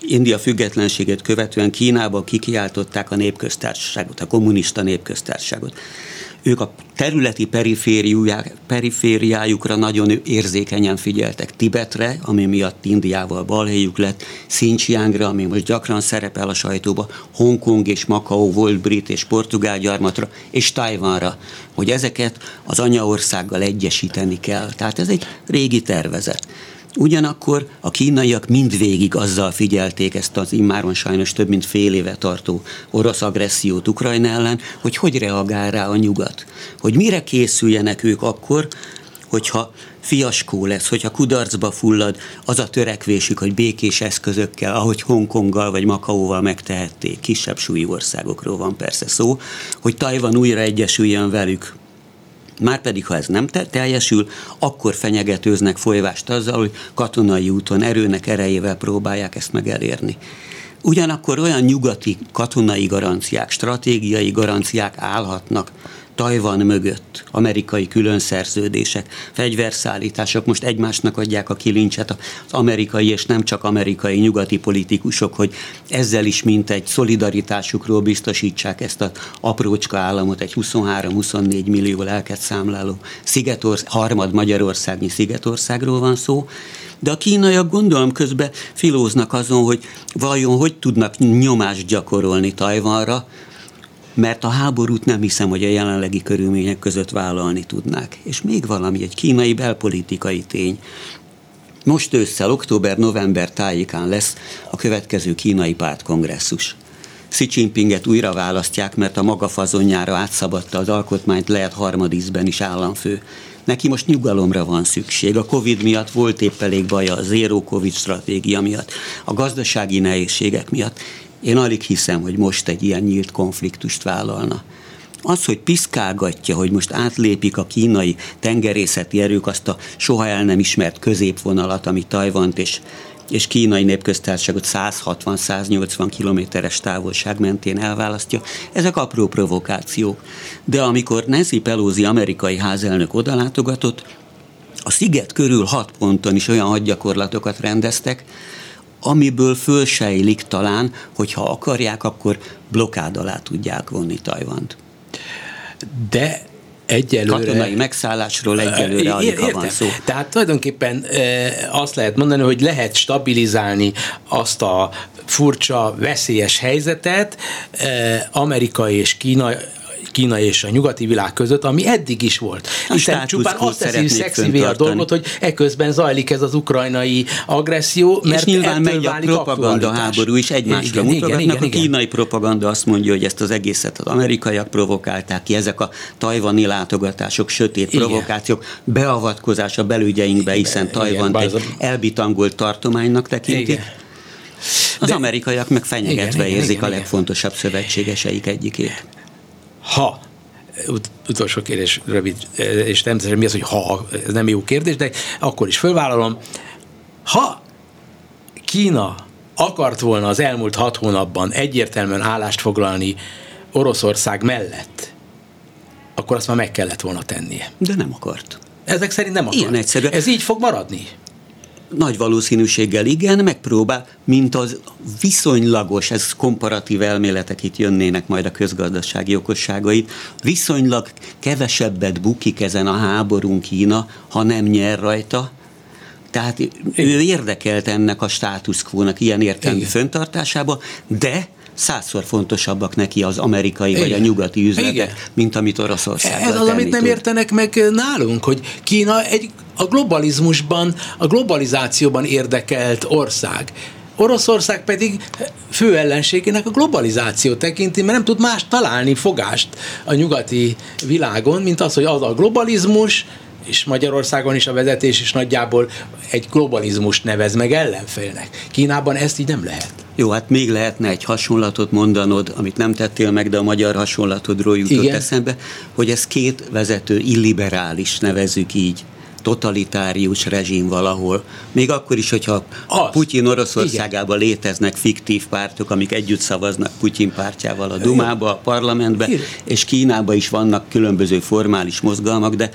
India függetlenséget követően Kínába kikiáltották a népköztársaságot, a kommunista népköztársaságot. Ők a területi perifériájukra nagyon érzékenyen figyeltek. Tibetre, ami miatt Indiával balhéjuk lett, Xinjiangra, ami most gyakran szerepel a sajtóba, Hongkong és Macau volt brit és portugál gyarmatra, és Tajvanra, hogy ezeket az anyaországgal egyesíteni kell. Tehát ez egy régi tervezet. Ugyanakkor a kínaiak mindvégig azzal figyelték ezt az immáron sajnos több mint fél éve tartó orosz agressziót Ukrajna ellen, hogy hogy reagál rá a nyugat. Hogy mire készüljenek ők akkor, hogyha fiaskó lesz, hogyha kudarcba fullad az a törekvésük, hogy békés eszközökkel, ahogy Hongkonggal vagy Makaóval megtehették, kisebb súlyú országokról van persze szó, hogy Tajvan újra egyesüljön velük, Márpedig, ha ez nem teljesül, akkor fenyegetőznek folyvást azzal, hogy katonai úton erőnek erejével próbálják ezt meg elérni. Ugyanakkor olyan nyugati katonai garanciák, stratégiai garanciák állhatnak Tajvan mögött. Amerikai különszerződések, fegyverszállítások. Most egymásnak adják a kilincset az amerikai és nem csak amerikai nyugati politikusok, hogy ezzel is mint egy szolidaritásukról biztosítsák ezt az aprócska államot, egy 23-24 millió lelket számláló Szigetország, harmad Magyarországnyi Szigetországról van szó, de a kínaiak gondolom közben filóznak azon, hogy vajon hogy tudnak nyomást gyakorolni Tajvanra, mert a háborút nem hiszem, hogy a jelenlegi körülmények között vállalni tudnák. És még valami, egy kínai belpolitikai tény. Most ősszel, október-november tájékán lesz a következő kínai pártkongresszus. Xi Jinpinget újra választják, mert a maga fazonjára átszabadta az alkotmányt, lehet harmadízben is államfő. Neki most nyugalomra van szükség. A Covid miatt volt épp elég baja, a zéró Covid stratégia miatt, a gazdasági nehézségek miatt. Én alig hiszem, hogy most egy ilyen nyílt konfliktust vállalna. Az, hogy piszkálgatja, hogy most átlépik a kínai tengerészeti erők azt a soha el nem ismert középvonalat, ami Tajvant és és kínai népköztársaságot 160-180 kilométeres távolság mentén elválasztja. Ezek apró provokációk. De amikor Nancy Pelosi amerikai házelnök odalátogatott, a sziget körül hat ponton is olyan hadgyakorlatokat rendeztek, amiből fölsejlik talán, hogy ha akarják, akkor blokád alá tudják vonni Tajvant. De egyelőre... Katonai megszállásról egyelőre alig van szó. Tehát tulajdonképpen azt lehet mondani, hogy lehet stabilizálni azt a furcsa, veszélyes helyzetet Amerika és Kína Kína és a nyugati világ között, ami eddig is volt. A Hiszen csupán azt teszi szexivé a dolgot, hogy eközben zajlik ez az ukrajnai agresszió, mert és nyilván megy a propaganda háború is egymásra igen, mutogatnak. Igen, igen, a kínai igen. propaganda azt mondja, hogy ezt az egészet az amerikaiak provokálták ki, ezek a tajvani látogatások, sötét igen. provokációk, beavatkozás a belügyeinkbe, hiszen Tajvan egy elbitangolt tartománynak tekintik. Igen. Az De, amerikaiak meg fenyegetve igen, érzik igen, a legfontosabb igen. szövetségeseik egyikét ha ut- utolsó kérdés, rövid, és természetesen mi az, hogy ha, ez nem jó kérdés, de akkor is fölvállalom. Ha Kína akart volna az elmúlt hat hónapban egyértelműen állást foglalni Oroszország mellett, akkor azt már meg kellett volna tennie. De nem akart. Ezek szerint nem akart. Ilyen egyszerű. Ez így fog maradni? Nagy valószínűséggel igen, megpróbál, mint az viszonylagos, ez komparatív elméletek itt jönnének majd a közgazdasági okosságait, viszonylag kevesebbet bukik ezen a háborún Kína, ha nem nyer rajta, tehát ő érdekelt ennek a status quo-nak ilyen értelmű föntartásába, de százszor fontosabbak neki az amerikai Igen. vagy a nyugati üzletek, Igen. mint amit Oroszország. Ez az, amit nem tud. értenek meg nálunk, hogy Kína egy a globalizmusban, a globalizációban érdekelt ország. Oroszország pedig fő ellenségének a globalizáció tekinti, mert nem tud más találni fogást a nyugati világon, mint az, hogy az a globalizmus, és Magyarországon is a vezetés is nagyjából egy globalizmust nevez meg ellenfélnek. Kínában ezt így nem lehet. Jó, hát még lehetne egy hasonlatot mondanod, amit nem tettél meg, de a magyar hasonlatodról jutott Igen. eszembe, hogy ez két vezető illiberális, nevezük így totalitárius rezsim valahol. Még akkor is, hogyha Az. Putyin Oroszországában Igen. léteznek fiktív pártok, amik együtt szavaznak Putyin pártjával a Dumába, a parlamentbe, Igen. és Kínában is vannak különböző formális mozgalmak, de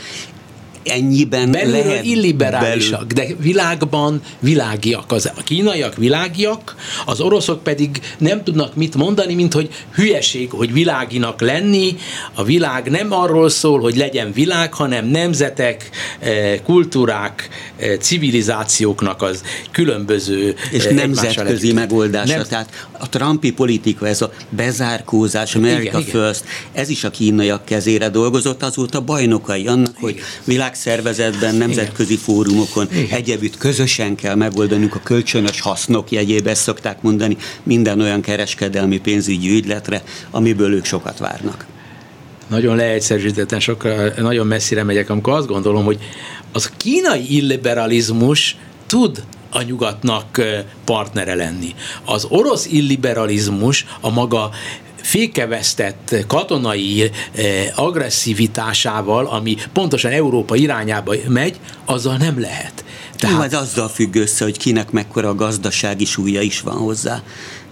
ennyiben Belülről lehet illiberálisak, belül. de világban világiak. Az, a kínaiak világiak, az oroszok pedig nem tudnak mit mondani, mint hogy hülyeség, hogy világinak lenni. A világ nem arról szól, hogy legyen világ, hanem nemzetek, eh, kultúrák, eh, civilizációknak az különböző És eh, nemzetközi megoldása. Nem... Tehát a Trumpi politika, ez a bezárkózás, America igen, First, igen. ez is a kínaiak kezére dolgozott, azóta bajnokai annak, hogy világ világszervezetben, nemzetközi Igen. fórumokon Igen. egyebütt közösen kell megoldanunk a kölcsönös hasznok jegyébe, ezt szokták mondani, minden olyan kereskedelmi pénzügyi ügyletre, amiből ők sokat várnak. Nagyon leegyszerűsítetten, sokkal, nagyon messzire megyek, amikor azt gondolom, hogy az kínai illiberalizmus tud a nyugatnak partnere lenni. Az orosz illiberalizmus a maga fékevesztett katonai eh, agresszivitásával, ami pontosan Európa irányába megy, azzal nem lehet. Tehát... Jó, ez azzal függ össze, hogy kinek mekkora a gazdasági súlya is van hozzá.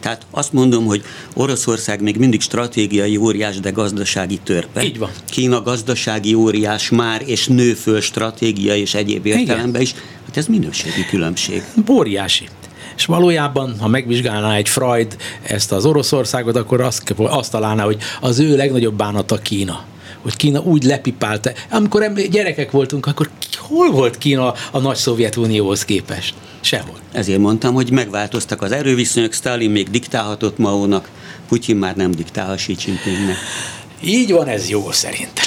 Tehát azt mondom, hogy Oroszország még mindig stratégiai óriás, de gazdasági törpe. Így van. Kína gazdasági óriás már, és nő föl stratégia és egyéb értelemben is. Hát ez minőségi különbség. Óriási és valójában, ha megvizsgálná egy Freud ezt az Oroszországot, akkor azt, azt találná, hogy az ő legnagyobb bánata Kína hogy Kína úgy lepipálta. Amikor gyerekek voltunk, akkor hol volt Kína a nagy Szovjetunióhoz képest? Sehol. Ezért mondtam, hogy megváltoztak az erőviszonyok, Stalin még diktálhatott Maónak, Putyin már nem diktál a Xi Jinpingnek. Így van, ez jó szerintem.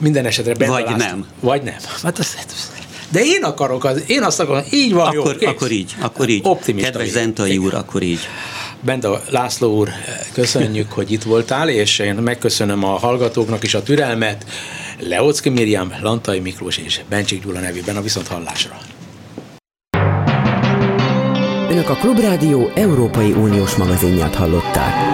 Minden esetre Vagy nem. Vagy nem. Hát az, de én akarok, az, én azt akarom, így van akkor, jó. Akkor így, akkor így. Optimista Kedves Zentai úr, akkor így. Benda László úr, köszönjük, hogy itt voltál, és én megköszönöm a hallgatóknak is a türelmet. Leocki Miriam, Lantai Miklós és Bencsik Gyula nevében a viszont hallásra. Önök a Klubrádió Európai Uniós magazinját hallották.